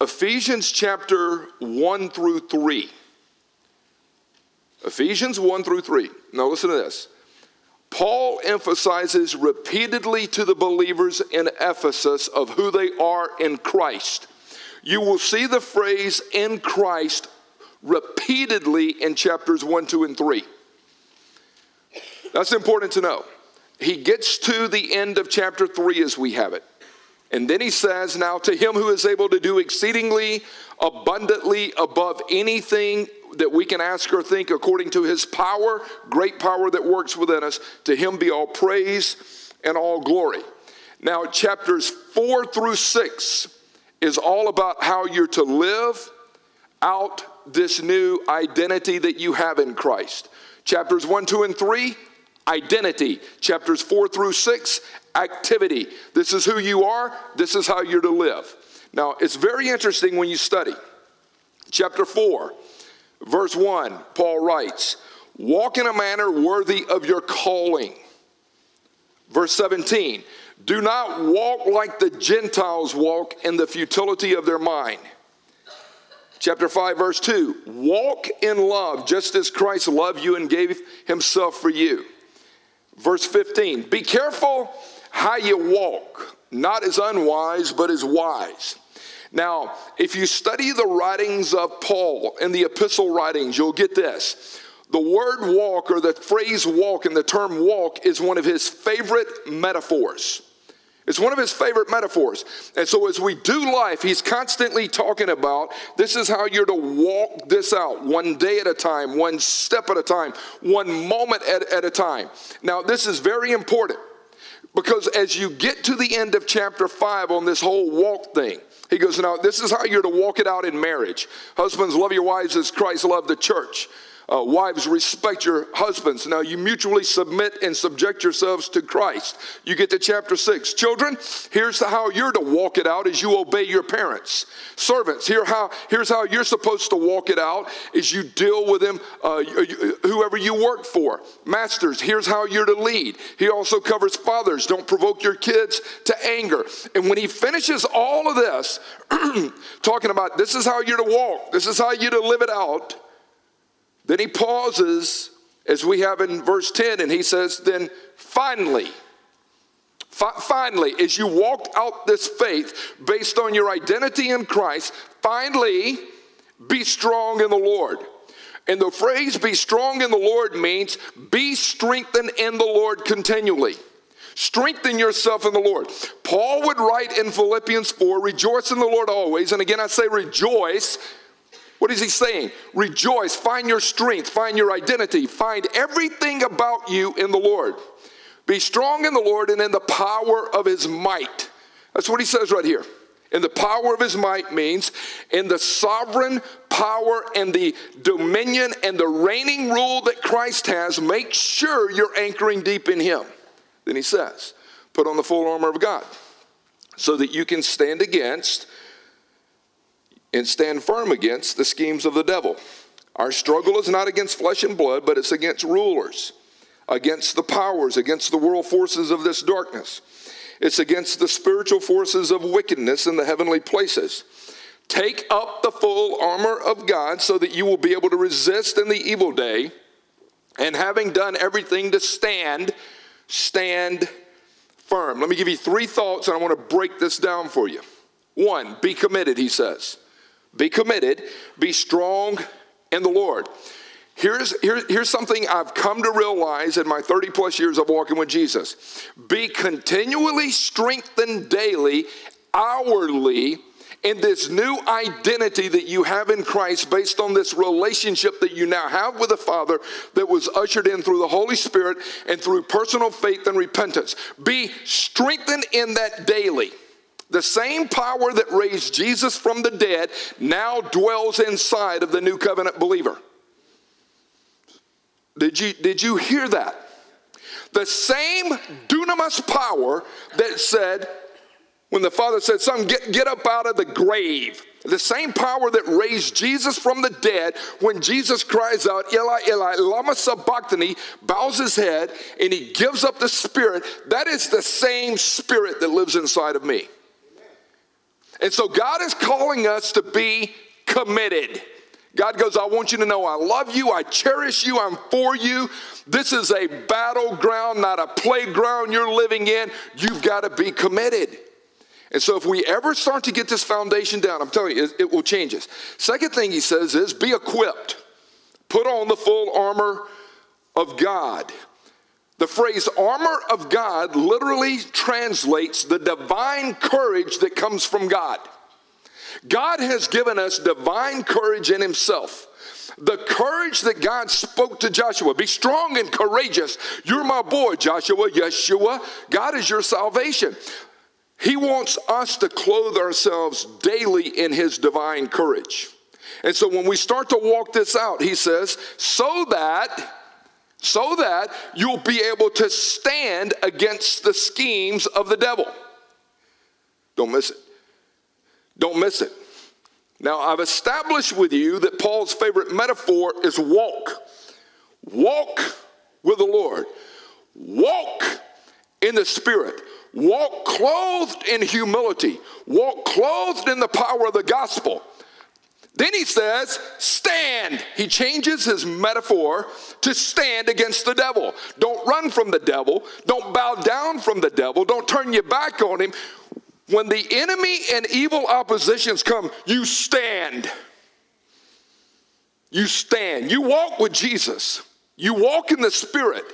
Ephesians chapter 1 through 3. Ephesians 1 through 3. Now listen to this. Paul emphasizes repeatedly to the believers in Ephesus of who they are in Christ. You will see the phrase in Christ repeatedly in chapters 1, 2, and 3. That's important to know. He gets to the end of chapter 3 as we have it. And then he says, Now to him who is able to do exceedingly abundantly above anything that we can ask or think according to his power, great power that works within us, to him be all praise and all glory. Now, chapters four through six is all about how you're to live out this new identity that you have in Christ. Chapters one, two, and three, identity. Chapters four through six, activity. This is who you are, this is how you're to live. Now, it's very interesting when you study. Chapter 4, verse 1, Paul writes, Walk in a manner worthy of your calling. Verse 17, do not walk like the Gentiles walk in the futility of their mind. Chapter 5, verse 2 Walk in love, just as Christ loved you and gave himself for you. Verse 15 Be careful how you walk, not as unwise, but as wise. Now, if you study the writings of Paul in the epistle writings, you'll get this. The word walk or the phrase walk and the term walk is one of his favorite metaphors. It's one of his favorite metaphors. And so, as we do life, he's constantly talking about this is how you're to walk this out one day at a time, one step at a time, one moment at, at a time. Now, this is very important because as you get to the end of chapter 5 on this whole walk thing, he goes, Now, this is how you're to walk it out in marriage. Husbands, love your wives as Christ loved the church. Uh, wives, respect your husbands. Now you mutually submit and subject yourselves to Christ. You get to chapter six. Children, here's how you're to walk it out as you obey your parents. Servants, here how, here's how you're supposed to walk it out as you deal with them, uh, whoever you work for. Masters, here's how you're to lead. He also covers fathers. Don't provoke your kids to anger. And when he finishes all of this, talking about this is how you're to walk, this is how you're to live it out then he pauses, as we have in verse 10, and he says, Then finally, fi- finally, as you walked out this faith based on your identity in Christ, finally be strong in the Lord. And the phrase be strong in the Lord means be strengthened in the Lord continually. Strengthen yourself in the Lord. Paul would write in Philippians 4 rejoice in the Lord always. And again, I say rejoice what is he saying? Rejoice, find your strength, find your identity, find everything about you in the Lord. Be strong in the Lord and in the power of his might. That's what he says right here. In the power of his might means in the sovereign power and the dominion and the reigning rule that Christ has, make sure you're anchoring deep in him. Then he says, put on the full armor of God so that you can stand against and stand firm against the schemes of the devil. Our struggle is not against flesh and blood, but it's against rulers, against the powers, against the world forces of this darkness. It's against the spiritual forces of wickedness in the heavenly places. Take up the full armor of God so that you will be able to resist in the evil day, and having done everything to stand, stand firm. Let me give you three thoughts, and I want to break this down for you. One, be committed, he says. Be committed, be strong in the Lord. Here's, here, here's something I've come to realize in my 30 plus years of walking with Jesus be continually strengthened daily, hourly, in this new identity that you have in Christ based on this relationship that you now have with the Father that was ushered in through the Holy Spirit and through personal faith and repentance. Be strengthened in that daily. The same power that raised Jesus from the dead now dwells inside of the new covenant believer. Did you, did you hear that? The same dunamis power that said, when the Father said, Son, get, get up out of the grave. The same power that raised Jesus from the dead, when Jesus cries out, Eli, Eli, Lama Sabachthani, bows his head, and he gives up the Spirit, that is the same Spirit that lives inside of me. And so God is calling us to be committed. God goes, I want you to know I love you, I cherish you, I'm for you. This is a battleground, not a playground you're living in. You've got to be committed. And so, if we ever start to get this foundation down, I'm telling you, it, it will change us. Second thing he says is be equipped, put on the full armor of God. The phrase armor of God literally translates the divine courage that comes from God. God has given us divine courage in Himself. The courage that God spoke to Joshua be strong and courageous. You're my boy, Joshua, Yeshua. God is your salvation. He wants us to clothe ourselves daily in His divine courage. And so when we start to walk this out, He says, so that so that you'll be able to stand against the schemes of the devil. Don't miss it. Don't miss it. Now, I've established with you that Paul's favorite metaphor is walk. Walk with the Lord. Walk in the Spirit. Walk clothed in humility. Walk clothed in the power of the gospel. Then he says, stand. He changes his metaphor to stand against the devil. Don't run from the devil. Don't bow down from the devil. Don't turn your back on him. When the enemy and evil oppositions come, you stand. You stand. You walk with Jesus. You walk in the Spirit.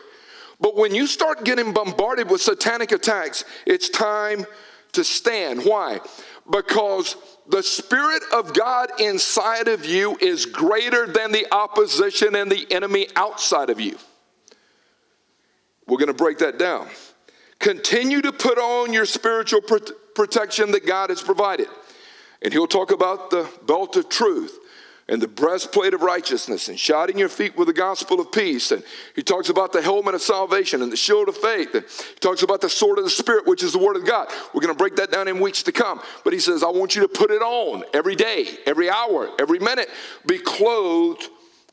But when you start getting bombarded with satanic attacks, it's time to stand. Why? Because the Spirit of God inside of you is greater than the opposition and the enemy outside of you. We're going to break that down. Continue to put on your spiritual protection that God has provided. And he'll talk about the belt of truth and the breastplate of righteousness and shodding your feet with the gospel of peace. And he talks about the helmet of salvation and the shield of faith. And he talks about the sword of the Spirit, which is the word of God. We're going to break that down in weeks to come. But he says, I want you to put it on every day, every hour, every minute. Be clothed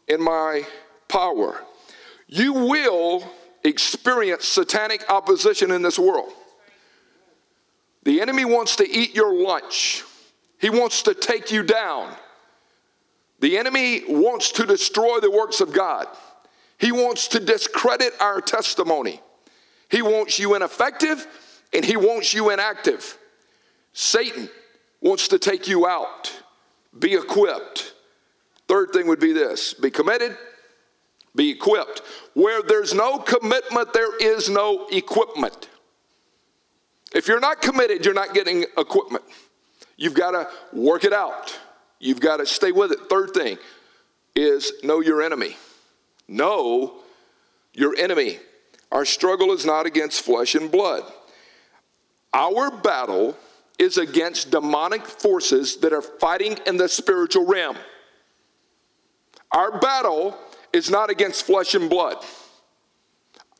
in my power. You will experience satanic opposition in this world. The enemy wants to eat your lunch. He wants to take you down. The enemy wants to destroy the works of God. He wants to discredit our testimony. He wants you ineffective and he wants you inactive. Satan wants to take you out. Be equipped. Third thing would be this be committed, be equipped. Where there's no commitment, there is no equipment. If you're not committed, you're not getting equipment. You've got to work it out. You've got to stay with it. Third thing is know your enemy. Know your enemy. Our struggle is not against flesh and blood. Our battle is against demonic forces that are fighting in the spiritual realm. Our battle is not against flesh and blood.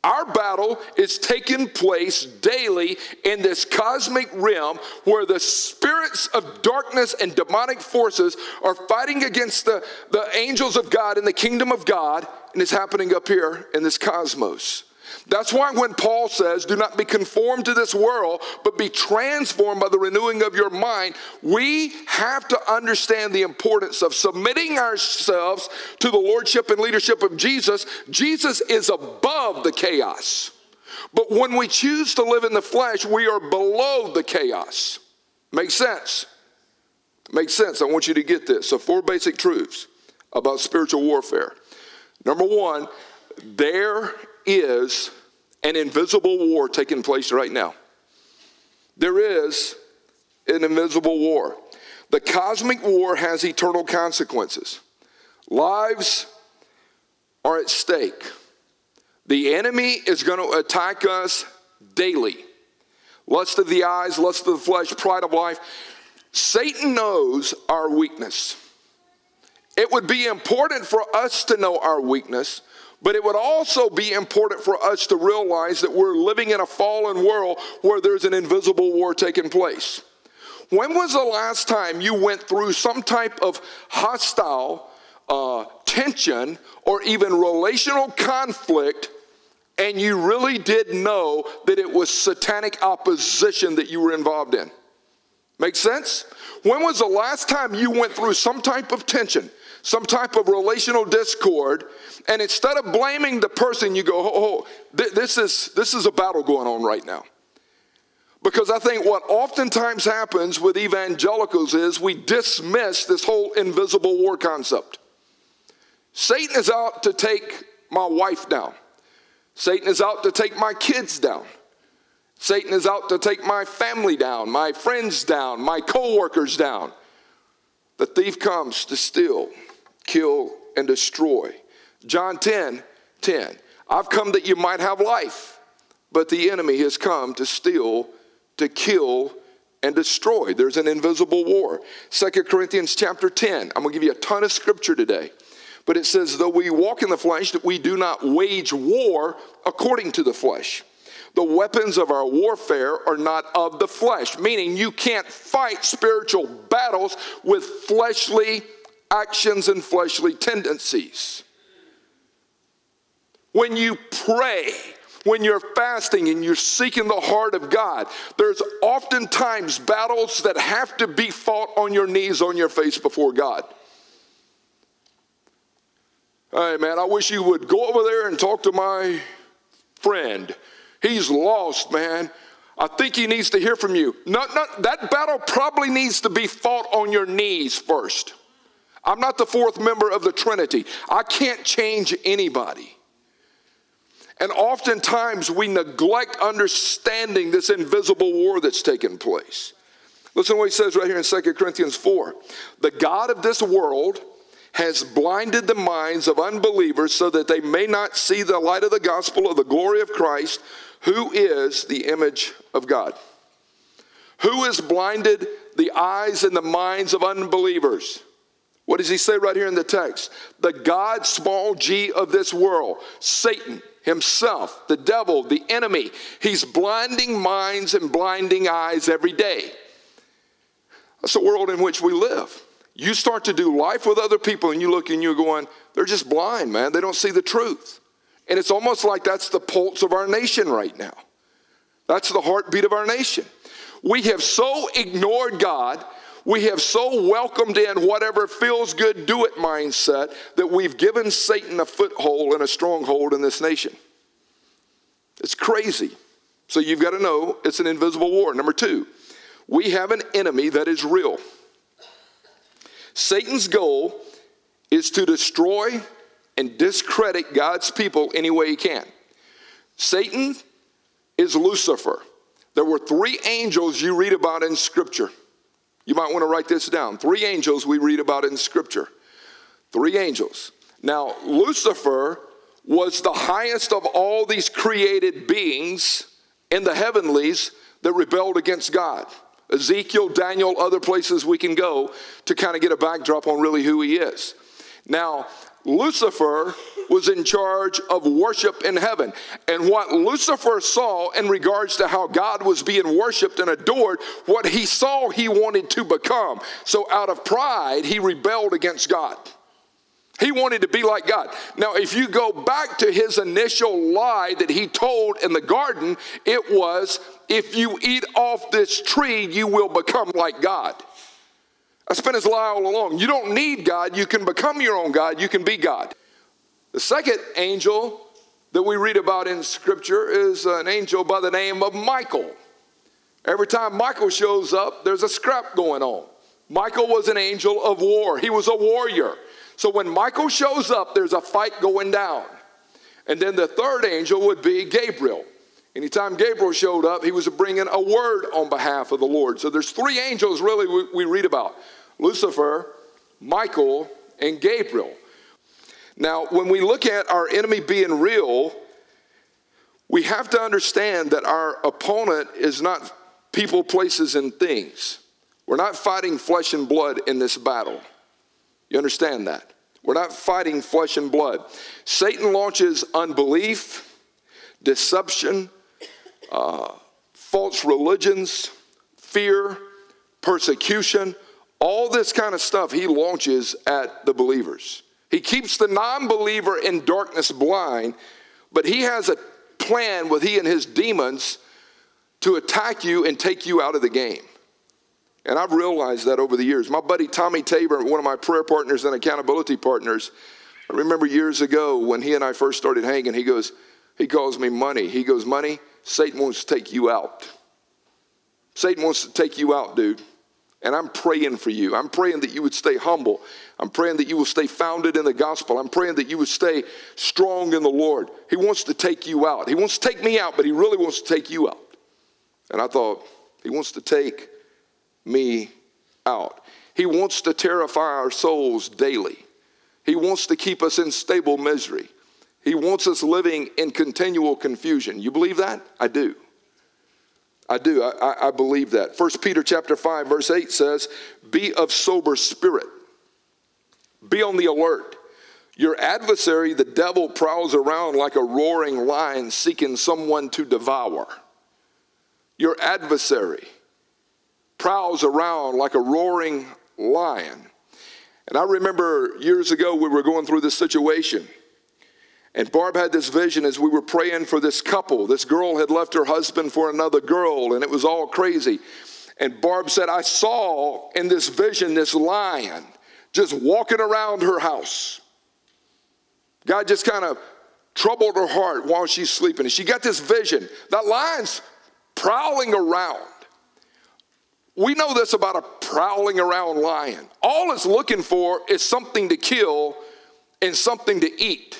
Our battle is taking place daily in this cosmic realm where the spirits of darkness and demonic forces are fighting against the, the angels of God in the kingdom of God, and it's happening up here in this cosmos. That's why when Paul says, Do not be conformed to this world, but be transformed by the renewing of your mind, we have to understand the importance of submitting ourselves to the lordship and leadership of Jesus. Jesus is above the chaos. But when we choose to live in the flesh, we are below the chaos. Makes sense? Makes sense. I want you to get this. So, four basic truths about spiritual warfare. Number one, there is an invisible war taking place right now. There is an invisible war. The cosmic war has eternal consequences. Lives are at stake. The enemy is going to attack us daily. Lust of the eyes, lust of the flesh, pride of life. Satan knows our weakness. It would be important for us to know our weakness but it would also be important for us to realize that we're living in a fallen world where there's an invisible war taking place. When was the last time you went through some type of hostile uh, tension or even relational conflict and you really did know that it was satanic opposition that you were involved in? Make sense? When was the last time you went through some type of tension, some type of relational discord, and instead of blaming the person, you go, oh, oh th- this, is, this is a battle going on right now. Because I think what oftentimes happens with evangelicals is we dismiss this whole invisible war concept. Satan is out to take my wife down. Satan is out to take my kids down. Satan is out to take my family down, my friends down, my coworkers down. The thief comes to steal, kill, and destroy. John 10 10. I've come that you might have life, but the enemy has come to steal, to kill, and destroy. There's an invisible war. Second Corinthians chapter 10. I'm going to give you a ton of scripture today. But it says, though we walk in the flesh, that we do not wage war according to the flesh. The weapons of our warfare are not of the flesh, meaning you can't fight spiritual battles with fleshly actions and fleshly tendencies. When you pray, when you're fasting and you're seeking the heart of God, there's oftentimes battles that have to be fought on your knees, on your face before God. Hey, man, I wish you would go over there and talk to my friend. He's lost, man. I think he needs to hear from you. Not, not, that battle probably needs to be fought on your knees first. I'm not the fourth member of the Trinity. I can't change anybody. And oftentimes we neglect understanding this invisible war that's taking place. Listen to what he says right here in 2 Corinthians 4. The God of this world has blinded the minds of unbelievers so that they may not see the light of the gospel of the glory of Christ, who is the image of God. Who has blinded the eyes and the minds of unbelievers? What does he say right here in the text? The God, small g, of this world, Satan himself, the devil, the enemy. He's blinding minds and blinding eyes every day. That's the world in which we live. You start to do life with other people and you look and you're going, they're just blind, man. They don't see the truth. And it's almost like that's the pulse of our nation right now. That's the heartbeat of our nation. We have so ignored God, we have so welcomed in whatever feels good, do it mindset that we've given Satan a foothold and a stronghold in this nation. It's crazy. So you've got to know it's an invisible war. Number two, we have an enemy that is real. Satan's goal is to destroy and discredit God's people any way he can. Satan is Lucifer. There were three angels you read about in Scripture. You might want to write this down. Three angels we read about in Scripture. Three angels. Now, Lucifer was the highest of all these created beings in the heavenlies that rebelled against God. Ezekiel, Daniel, other places we can go to kind of get a backdrop on really who he is. Now, Lucifer was in charge of worship in heaven. And what Lucifer saw in regards to how God was being worshiped and adored, what he saw he wanted to become. So, out of pride, he rebelled against God. He wanted to be like God. Now, if you go back to his initial lie that he told in the garden, it was if you eat off this tree, you will become like God. That's been his lie all along. You don't need God, you can become your own God, you can be God. The second angel that we read about in Scripture is an angel by the name of Michael. Every time Michael shows up, there's a scrap going on. Michael was an angel of war, he was a warrior. So when Michael shows up, there's a fight going down. And then the third angel would be Gabriel. Anytime Gabriel showed up, he was bringing a word on behalf of the Lord. So there's three angels really we, we read about Lucifer, Michael, and Gabriel. Now, when we look at our enemy being real, we have to understand that our opponent is not people, places, and things. We're not fighting flesh and blood in this battle. You understand that? We're not fighting flesh and blood. Satan launches unbelief, deception, uh, false religions, fear, persecution, all this kind of stuff he launches at the believers. He keeps the non believer in darkness blind, but he has a plan with he and his demons to attack you and take you out of the game. And I've realized that over the years. My buddy Tommy Tabor, one of my prayer partners and accountability partners, I remember years ago when he and I first started hanging, he goes, he calls me money. He goes, Money, Satan wants to take you out. Satan wants to take you out, dude. And I'm praying for you. I'm praying that you would stay humble. I'm praying that you will stay founded in the gospel. I'm praying that you would stay strong in the Lord. He wants to take you out. He wants to take me out, but he really wants to take you out. And I thought, he wants to take me out. He wants to terrify our souls daily. He wants to keep us in stable misery. He wants us living in continual confusion. You believe that? I do. I do. I, I, believe that. 1 Peter chapter 5, verse 8 says, Be of sober spirit. Be on the alert. Your adversary, the devil, prowls around like a roaring lion seeking someone to devour. Your adversary prowls around like a roaring lion. And I remember years ago we were going through this situation. And Barb had this vision as we were praying for this couple. This girl had left her husband for another girl, and it was all crazy. And Barb said, I saw in this vision this lion just walking around her house. God just kind of troubled her heart while she's sleeping. And she got this vision. That lion's prowling around. We know this about a prowling around lion. All it's looking for is something to kill and something to eat.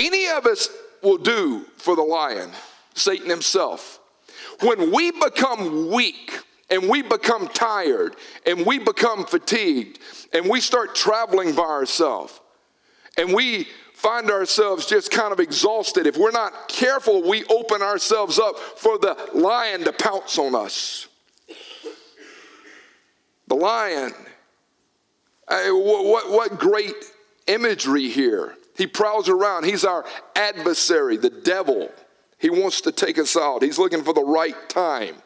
Any of us will do for the lion, Satan himself. When we become weak and we become tired and we become fatigued and we start traveling by ourselves and we find ourselves just kind of exhausted, if we're not careful, we open ourselves up for the lion to pounce on us. The lion, what, what great imagery here. He prowls around. He's our adversary, the devil. He wants to take us out. He's looking for the right time.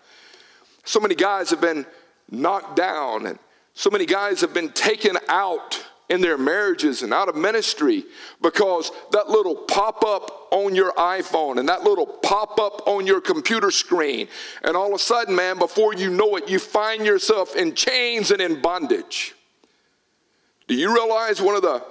So many guys have been knocked down, and so many guys have been taken out in their marriages and out of ministry because that little pop up on your iPhone and that little pop up on your computer screen. And all of a sudden, man, before you know it, you find yourself in chains and in bondage. Do you realize one of the,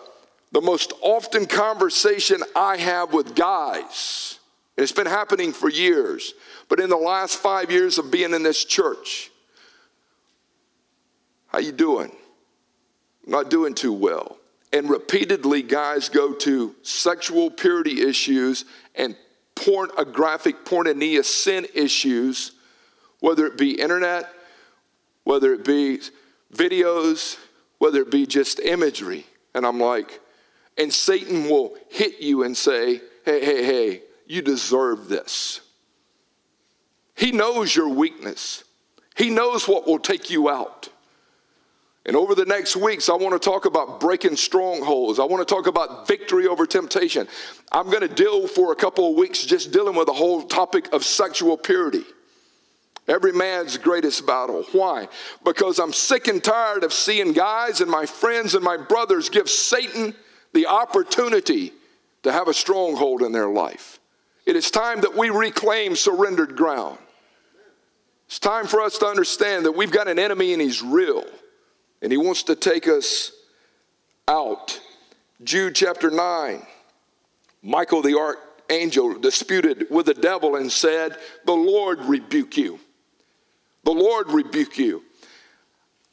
the most often conversation I have with guys, and it's been happening for years, but in the last five years of being in this church, how you doing? not doing too well. And repeatedly, guys go to sexual purity issues and pornographic porneia sin issues, whether it be internet, whether it be videos, whether it be just imagery. And I'm like, and Satan will hit you and say, hey, hey, hey, you deserve this. He knows your weakness, He knows what will take you out. And over the next weeks, I want to talk about breaking strongholds. I want to talk about victory over temptation. I'm going to deal for a couple of weeks just dealing with the whole topic of sexual purity. Every man's greatest battle. Why? Because I'm sick and tired of seeing guys and my friends and my brothers give Satan the opportunity to have a stronghold in their life. It is time that we reclaim surrendered ground. It's time for us to understand that we've got an enemy and he's real and he wants to take us out. Jude chapter 9. Michael the archangel disputed with the devil and said, The Lord rebuke you. The Lord rebuke you.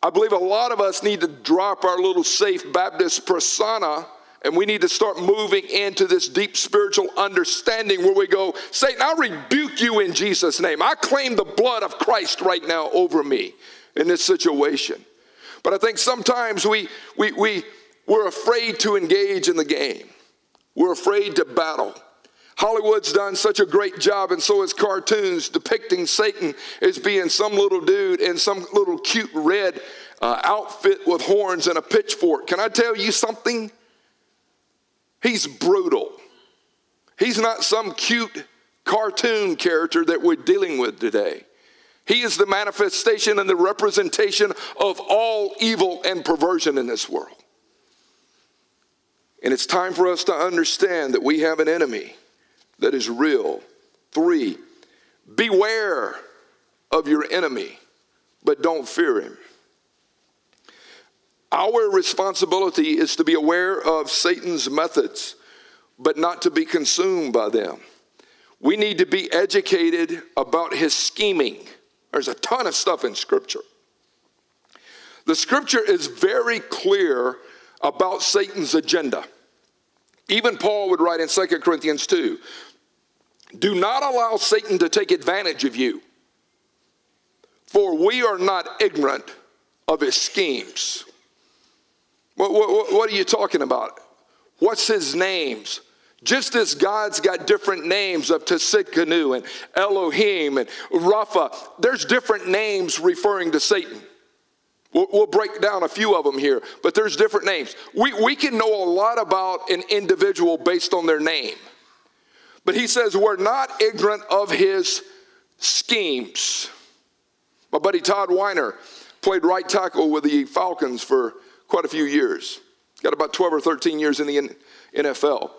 I believe a lot of us need to drop our little safe Baptist persona and we need to start moving into this deep spiritual understanding where we go, Satan, I rebuke you in Jesus' name. I claim the blood of Christ right now over me in this situation. But I think sometimes we, we, we, we're afraid to engage in the game. We're afraid to battle. Hollywood's done such a great job, and so has cartoons depicting Satan as being some little dude in some little cute red uh, outfit with horns and a pitchfork. Can I tell you something? He's brutal. He's not some cute cartoon character that we're dealing with today. He is the manifestation and the representation of all evil and perversion in this world. And it's time for us to understand that we have an enemy that is real. Three, beware of your enemy. but don't fear him. Our responsibility is to be aware of Satan's methods, but not to be consumed by them. We need to be educated about his scheming. There's a ton of stuff in Scripture. The Scripture is very clear about Satan's agenda. Even Paul would write in 2 Corinthians 2 Do not allow Satan to take advantage of you, for we are not ignorant of his schemes. What, what, what are you talking about? What's his names? Just as God's got different names of Tsidkenu and Elohim and Rapha, there's different names referring to Satan. We'll, we'll, break down a few of them here, but there's different names. We, we can know a lot about an individual based on their name. But he says we're not ignorant of his schemes. My buddy Todd Weiner played right tackle with the Falcons for quite a few years. Got about 12 or 13 years in the NFL.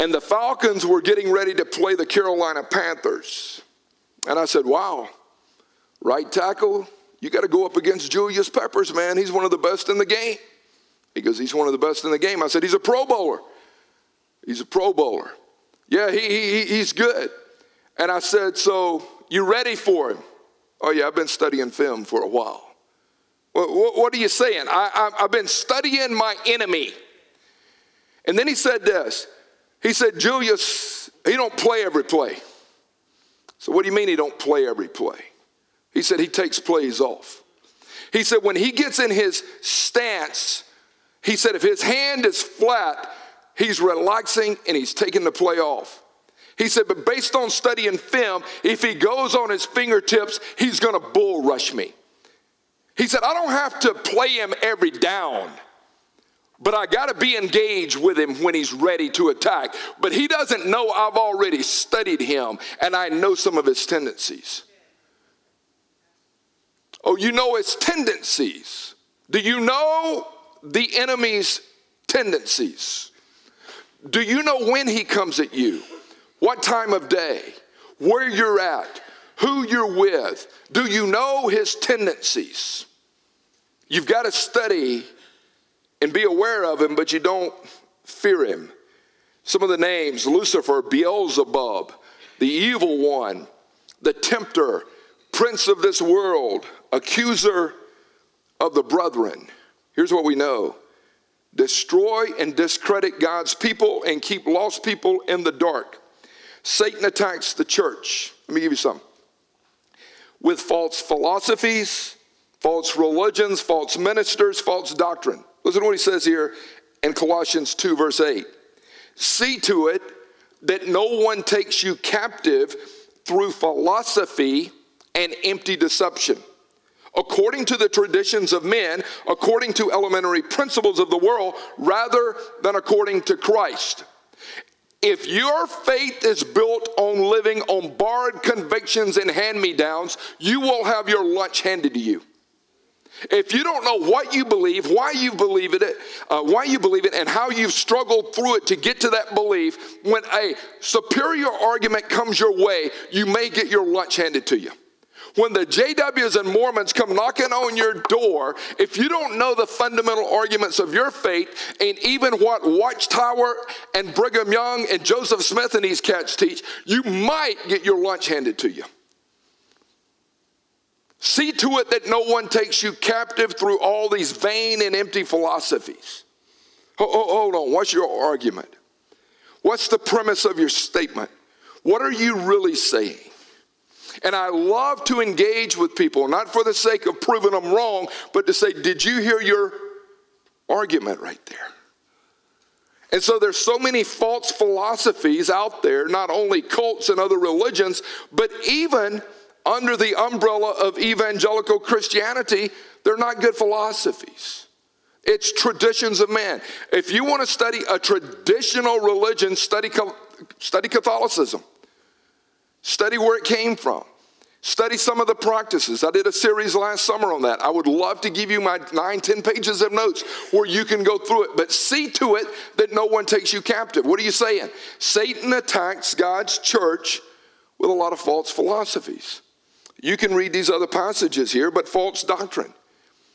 And the Falcons were getting ready to play the Carolina Panthers. And I said, Wow, right tackle, you got to go up against Julius Peppers, man. He's one of the best in the game. He goes, He's one of the best in the game. I said, He's a Pro Bowler. He's a Pro Bowler. Yeah, he, he, he's good. And I said, So you ready for him? Oh, yeah, I've been studying film for a while. What are you saying? I, have been studying my enemy. And then he said this. He said, Julius, he don't play every play. So what do you mean he don't play every play? He said he takes plays off. He said when he gets in his stance, he said if his hand is flat, he's relaxing and he's taking the play off. He said, but based on studying film, if he goes on his fingertips, he's gonna bull rush me. He said, I don't have to play him every down, but I got to be engaged with him when he's ready to attack. But he doesn't know I've already studied him and I know some of his tendencies. Oh, you know his tendencies. Do you know the enemy's tendencies? Do you know when he comes at you? What time of day? Where you're at? Who you're with. Do you know his tendencies? You've got to study and be aware of him, but you don't fear him. Some of the names Lucifer, Beelzebub, the evil one, the tempter, prince of this world, accuser of the brethren. Here's what we know destroy and discredit God's people and keep lost people in the dark. Satan attacks the church. Let me give you some with false philosophies, false religions, false ministers, false doctrine. Listen to what he says here in Colossians 2, verse 8. See to it that no one takes you captive through philosophy and empty deception, according to the traditions of men, according to elementary principles of the world, rather than according to Christ. If your faith is built on living on borrowed convictions and hand me downs, you will have your lunch handed to you. If you don't know what you believe, why you believe it, uh, why you believe it, and how you've struggled through it to get to that belief, when a superior argument comes your way, you may get your lunch handed to you. When the JWs and Mormons come knocking on your door, if you don't know the fundamental arguments of your faith and even what Watchtower and Brigham Young and Joseph Smith and these cats teach, you might get your lunch handed to you. See to it that no one takes you captive through all these vain and empty philosophies. Hold on, what's your argument? What's the premise of your statement? What are you really saying? And I love to engage with people, not for the sake of proving them wrong, but to say, Did you hear your argument right there? And so there's so many false philosophies out there, not only cults and other religions, but even under the umbrella of evangelical Christianity, they're not good philosophies. It's traditions of man. If you want to study a traditional religion, study, study Catholicism. Study where it came from. Study some of the practices. I did a series last summer on that. I would love to give you my nine, ten pages of notes where you can go through it, but see to it that no one takes you captive. What are you saying? Satan attacks God's church with a lot of false philosophies. You can read these other passages here, but false doctrine.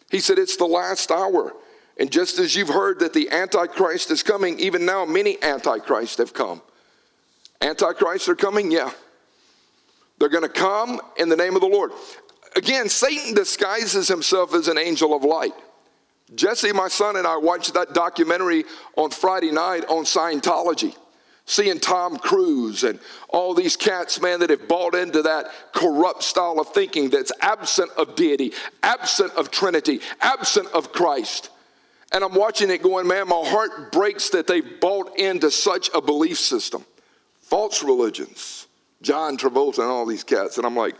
He said it's the last hour. And just as you've heard that the Antichrist is coming, even now many Antichrists have come. Antichrists are coming? Yeah. They're going to come in the name of the Lord. Again, Satan disguises himself as an angel of light. Jesse, my son, and I watched that documentary on Friday night on Scientology, seeing Tom Cruise and all these cats, man, that have bought into that corrupt style of thinking that's absent of deity, absent of Trinity, absent of Christ. And I'm watching it going, man, my heart breaks that they've bought into such a belief system. False religions, John Travolta and all these cats. And I'm like,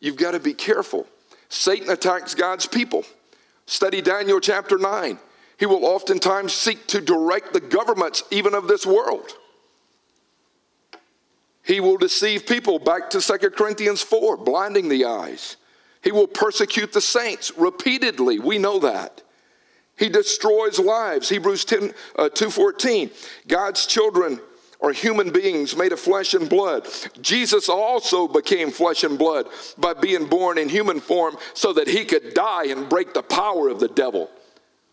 you've got to be careful. Satan attacks God's people. Study Daniel chapter 9. He will oftentimes seek to direct the governments, even of this world. He will deceive people, back to 2 Corinthians 4, blinding the eyes. He will persecute the saints repeatedly. We know that. He destroys lives. Hebrews 10, uh, 2.14. God's children are human beings made of flesh and blood. Jesus also became flesh and blood by being born in human form so that he could die and break the power of the devil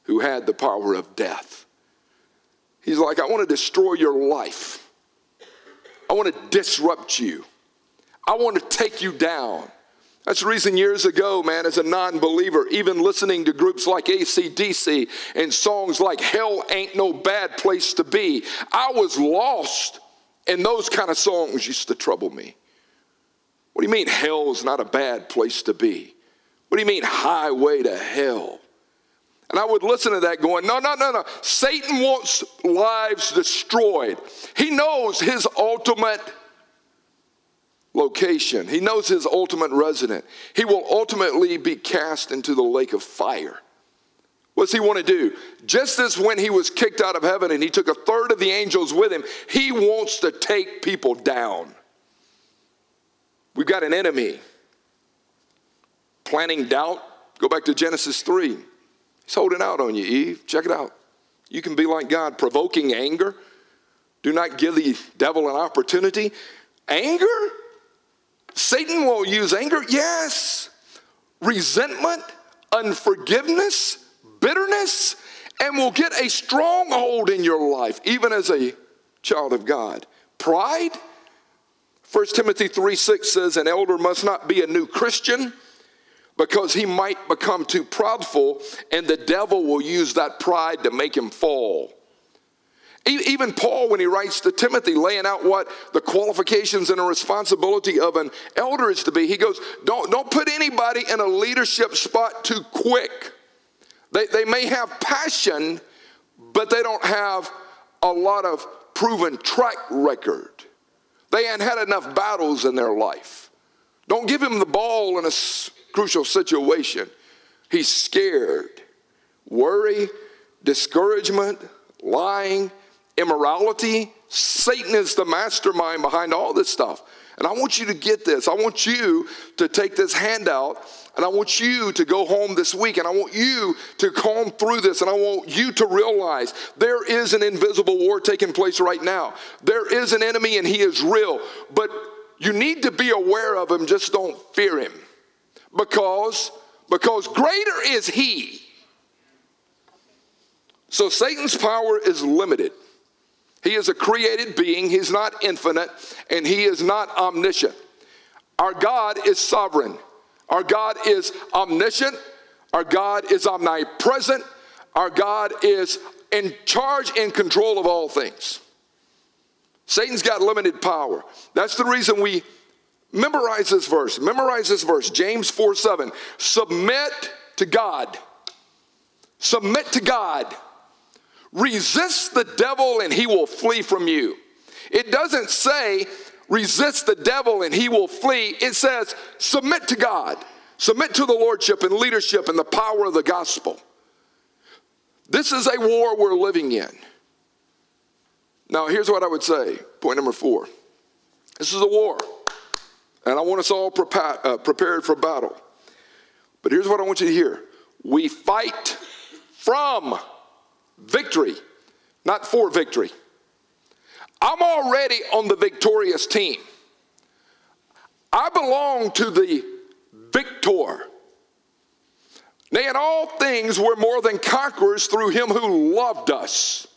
who had the power of death. He's like, I want to destroy your life. I want to disrupt you. I want to take you down. That's the reason years ago, man, as a non believer, even listening to groups like ACDC and songs like Hell Ain't No Bad Place to Be, I was lost. And those kind of songs used to trouble me. What do you mean hell is not a bad place to be? What do you mean highway to hell? And I would listen to that going, no, no, no, no. Satan wants lives destroyed. He knows his ultimate location. He knows his ultimate resident. He will ultimately be cast into the lake of fire. What's he want to do? Just as when he was kicked out of heaven and he took a third of the angels with him, he wants to take people down. We've got an enemy planning doubt. Go back to Genesis 3. He's holding out on you, Eve. Check it out. You can be like God, provoking anger. Do not give the devil an opportunity. Anger? Satan will use anger, yes, resentment, unforgiveness, bitterness, and will get a stronghold in your life, even as a child of God. Pride, 1 Timothy 3 6 says, An elder must not be a new Christian because he might become too proudful, and the devil will use that pride to make him fall. Even Paul, when he writes to Timothy, laying out what the qualifications and the responsibility of an elder is to be, he goes, Don't, don't put anybody in a leadership spot too quick. They, they may have passion, but they don't have a lot of proven track record. They ain't had enough battles in their life. Don't give him the ball in a crucial situation. He's scared. Worry, discouragement, lying, immorality. Satan is the mastermind behind all this stuff. And I want you to get this. I want you to take this handout and I want you to go home this week and I want you to comb through this and I want you to realize there is an invisible war taking place right now. There is an enemy and he is real, but you need to be aware of him, just don't fear him. Because because greater is he. So Satan's power is limited. He is a created being, He's not infinite, and He is not omniscient. Our God is sovereign. Our God is omniscient. Our God is omnipresent. Our God is in charge and control of all things. Satan's got limited power. That's the reason we memorize this verse. Memorize this verse, James 4 7. Submit to God. Submit to God. Resist the devil and he will flee from you. It doesn't say resist the devil and he will flee. It says submit to God, submit to the lordship and leadership and the power of the gospel. This is a war we're living in. Now, here's what I would say point number four this is a war, and I want us all uh, prepared for battle. But here's what I want you to hear we fight from victory, not for victory. I'm already on the victorious team. I belong to the victor. Nay, in all things, we're more than conquerors through him who loved us.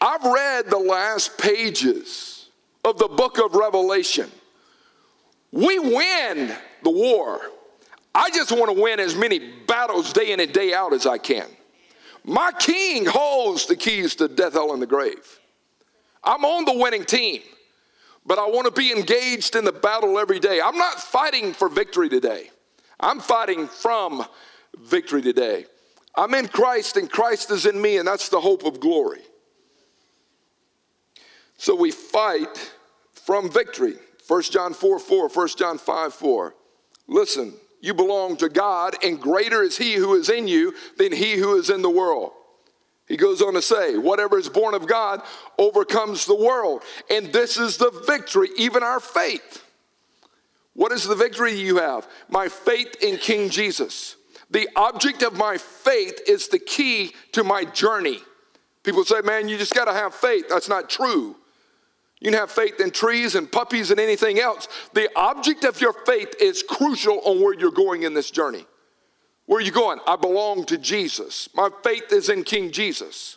I've read the last pages of the book of Revelation. We win the war. I just want to win as many battles day in and day out as I can. My king holds the keys to death, hell, and the grave. I'm on the winning team, but I want to be engaged in the battle every day. I'm not fighting for victory today, I'm fighting from victory today. I'm in Christ, and Christ is in me, and that's the hope of glory. So we fight from victory. 1 John 4 4, 1 John 5 4. Listen, you belong to God, and greater is He who is in you than He who is in the world. He goes on to say, whatever is born of God overcomes the world. And this is the victory, even our faith. What is the victory you have? My faith in King Jesus. The object of my faith is the key to my journey. People say, man, you just got to have faith. That's not true. You can have faith in trees and puppies and anything else. The object of your faith is crucial on where you're going in this journey. Where are you going? I belong to Jesus. My faith is in King Jesus.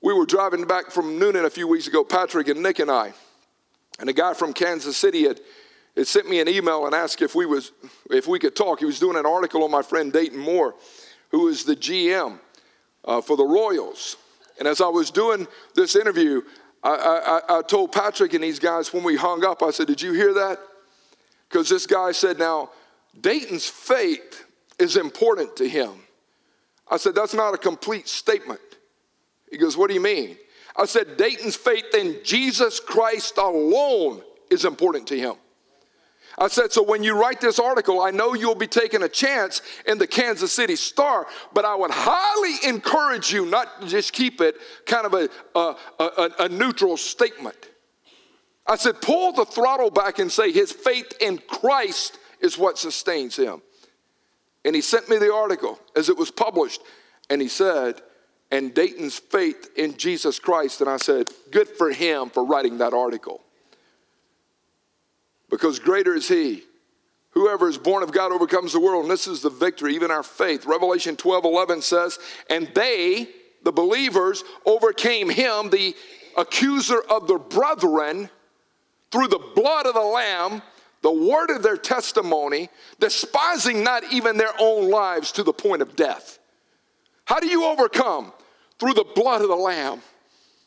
We were driving back from Noonan a few weeks ago, Patrick and Nick and I, and a guy from Kansas City had, had sent me an email and asked if we was if we could talk. He was doing an article on my friend Dayton Moore, who is the GM uh, for the Royals. And as I was doing this interview, I, I, I told Patrick and these guys when we hung up, I said, Did you hear that? Because this guy said, Now, Dayton's faith is important to him. I said, That's not a complete statement. He goes, What do you mean? I said, Dayton's faith in Jesus Christ alone is important to him. I said, so when you write this article, I know you'll be taking a chance in the Kansas City Star, but I would highly encourage you not to just keep it kind of a, a, a, a neutral statement. I said, pull the throttle back and say his faith in Christ is what sustains him. And he sent me the article as it was published, and he said, and Dayton's faith in Jesus Christ. And I said, good for him for writing that article because greater is he. Whoever is born of God overcomes the world, and this is the victory, even our faith. Revelation 12 11 says, And they, the believers, overcame him, the accuser of the brethren, through the blood of the Lamb, the word of their testimony, despising not even their own lives to the point of death. How do you overcome? Through the blood of the Lamb.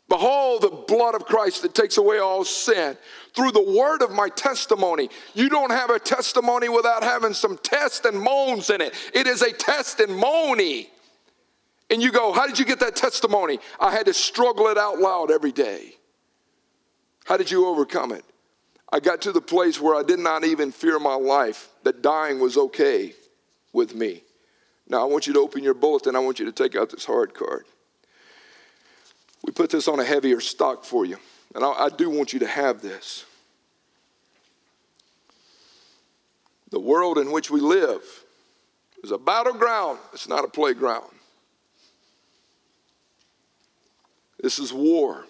Behold, the blood of Christ that takes away all sin. Through the word of my testimony. You don't have a testimony without having some test and moans in it. It is a testimony. And moany. And you go, How did you get that testimony? I had to struggle it out loud every day. How did you overcome it? I got to the place where I did not even fear my life, that dying was okay with me. Now, I want you to open your bulletin. And I want you to take out this hard card. We put this on a heavier stock for you. And I, I do want you to have this. The world in which we live is a battleground, it's not a playground. This is war.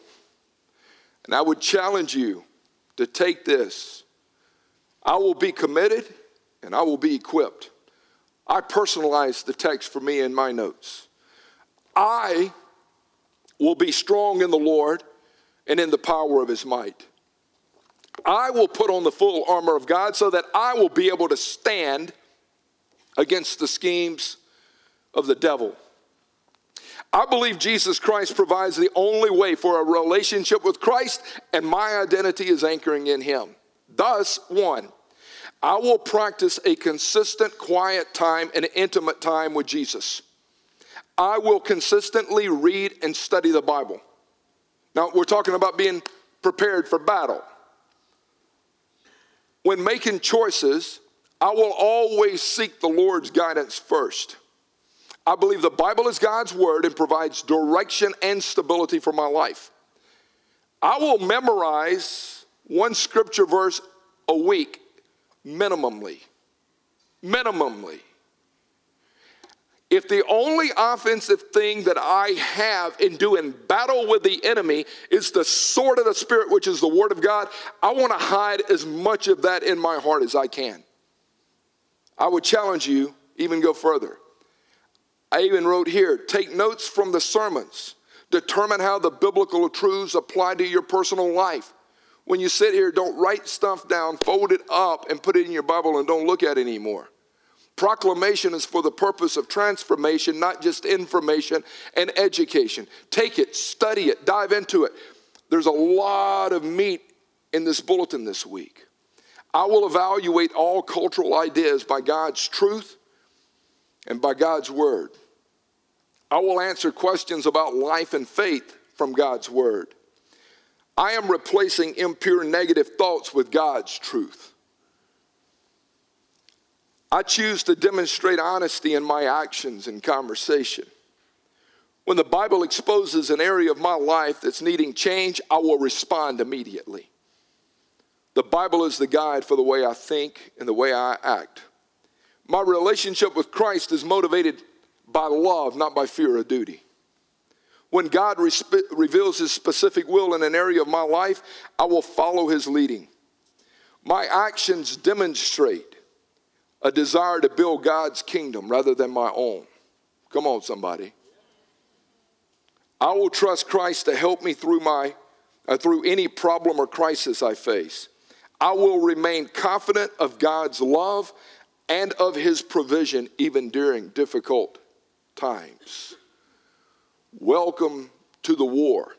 And I would challenge you to take this. I will be committed and I will be equipped. I personalized the text for me in my notes. I will be strong in the Lord and in the power of his might. I will put on the full armor of God so that I will be able to stand against the schemes of the devil. I believe Jesus Christ provides the only way for a relationship with Christ, and my identity is anchoring in Him. Thus, one, I will practice a consistent, quiet time and intimate time with Jesus. I will consistently read and study the Bible. Now, we're talking about being prepared for battle. When making choices, I will always seek the Lord's guidance first. I believe the Bible is God's word and provides direction and stability for my life. I will memorize one scripture verse a week minimally. Minimally. If the only offensive thing that I have in doing battle with the enemy is the sword of the Spirit, which is the Word of God, I want to hide as much of that in my heart as I can. I would challenge you even go further. I even wrote here take notes from the sermons, determine how the biblical truths apply to your personal life. When you sit here, don't write stuff down, fold it up, and put it in your Bible and don't look at it anymore. Proclamation is for the purpose of transformation, not just information and education. Take it, study it, dive into it. There's a lot of meat in this bulletin this week. I will evaluate all cultural ideas by God's truth and by God's word. I will answer questions about life and faith from God's word. I am replacing impure negative thoughts with God's truth. I choose to demonstrate honesty in my actions and conversation. When the Bible exposes an area of my life that's needing change, I will respond immediately. The Bible is the guide for the way I think and the way I act. My relationship with Christ is motivated by love, not by fear or duty. When God respe- reveals His specific will in an area of my life, I will follow His leading. My actions demonstrate a desire to build God's kingdom rather than my own. Come on, somebody. I will trust Christ to help me through my uh, through any problem or crisis I face. I will remain confident of God's love and of his provision even during difficult times. Welcome to the war.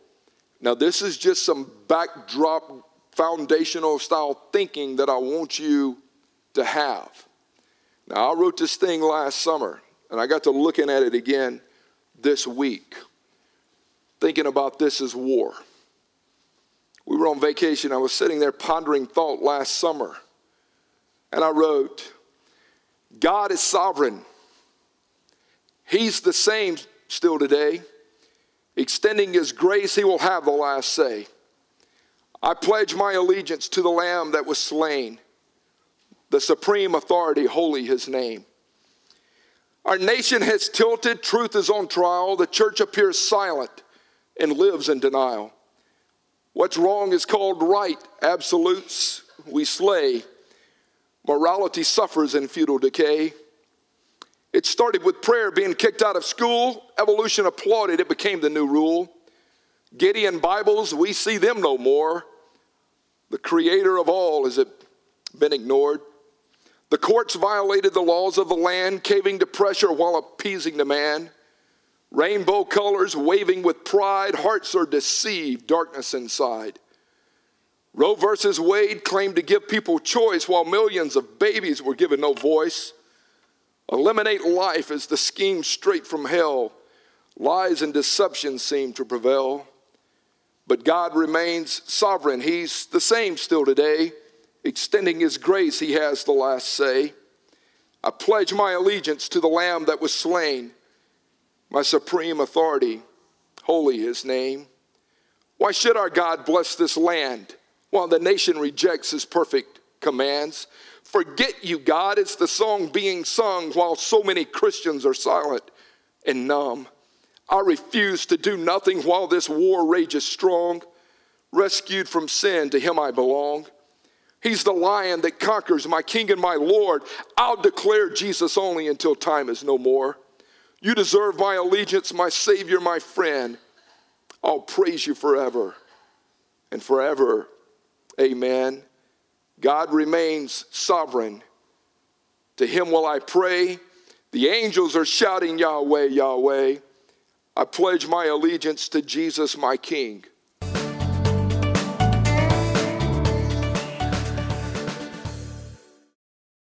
Now, this is just some backdrop, foundational style thinking that I want you to have. Now, I wrote this thing last summer, and I got to looking at it again this week, thinking about this as war. We were on vacation. I was sitting there pondering thought last summer, and I wrote, God is sovereign. He's the same still today. Extending His grace, He will have the last say. I pledge my allegiance to the Lamb that was slain, the supreme authority, holy His name. Our nation has tilted, truth is on trial, the church appears silent and lives in denial. What's wrong is called right, absolutes we slay. Morality suffers in futile decay. It started with prayer being kicked out of school. Evolution applauded, it became the new rule. Gideon Bibles, we see them no more. The creator of all has it been ignored. The courts violated the laws of the land, caving to pressure while appeasing the man. Rainbow colors waving with pride, hearts are deceived, darkness inside. Roe versus Wade claimed to give people choice while millions of babies were given no voice. Eliminate life as the scheme straight from hell. Lies and deception seem to prevail. But God remains sovereign. He's the same still today. Extending His grace, He has the last say. I pledge my allegiance to the Lamb that was slain, my supreme authority. Holy His name. Why should our God bless this land while the nation rejects His perfect commands? Forget you, God. It's the song being sung while so many Christians are silent and numb. I refuse to do nothing while this war rages strong. Rescued from sin, to him I belong. He's the lion that conquers, my king and my Lord. I'll declare Jesus only until time is no more. You deserve my allegiance, my Savior, my friend. I'll praise you forever and forever. Amen. God remains sovereign. To him will I pray. The angels are shouting, Yahweh, Yahweh. I pledge my allegiance to Jesus, my King.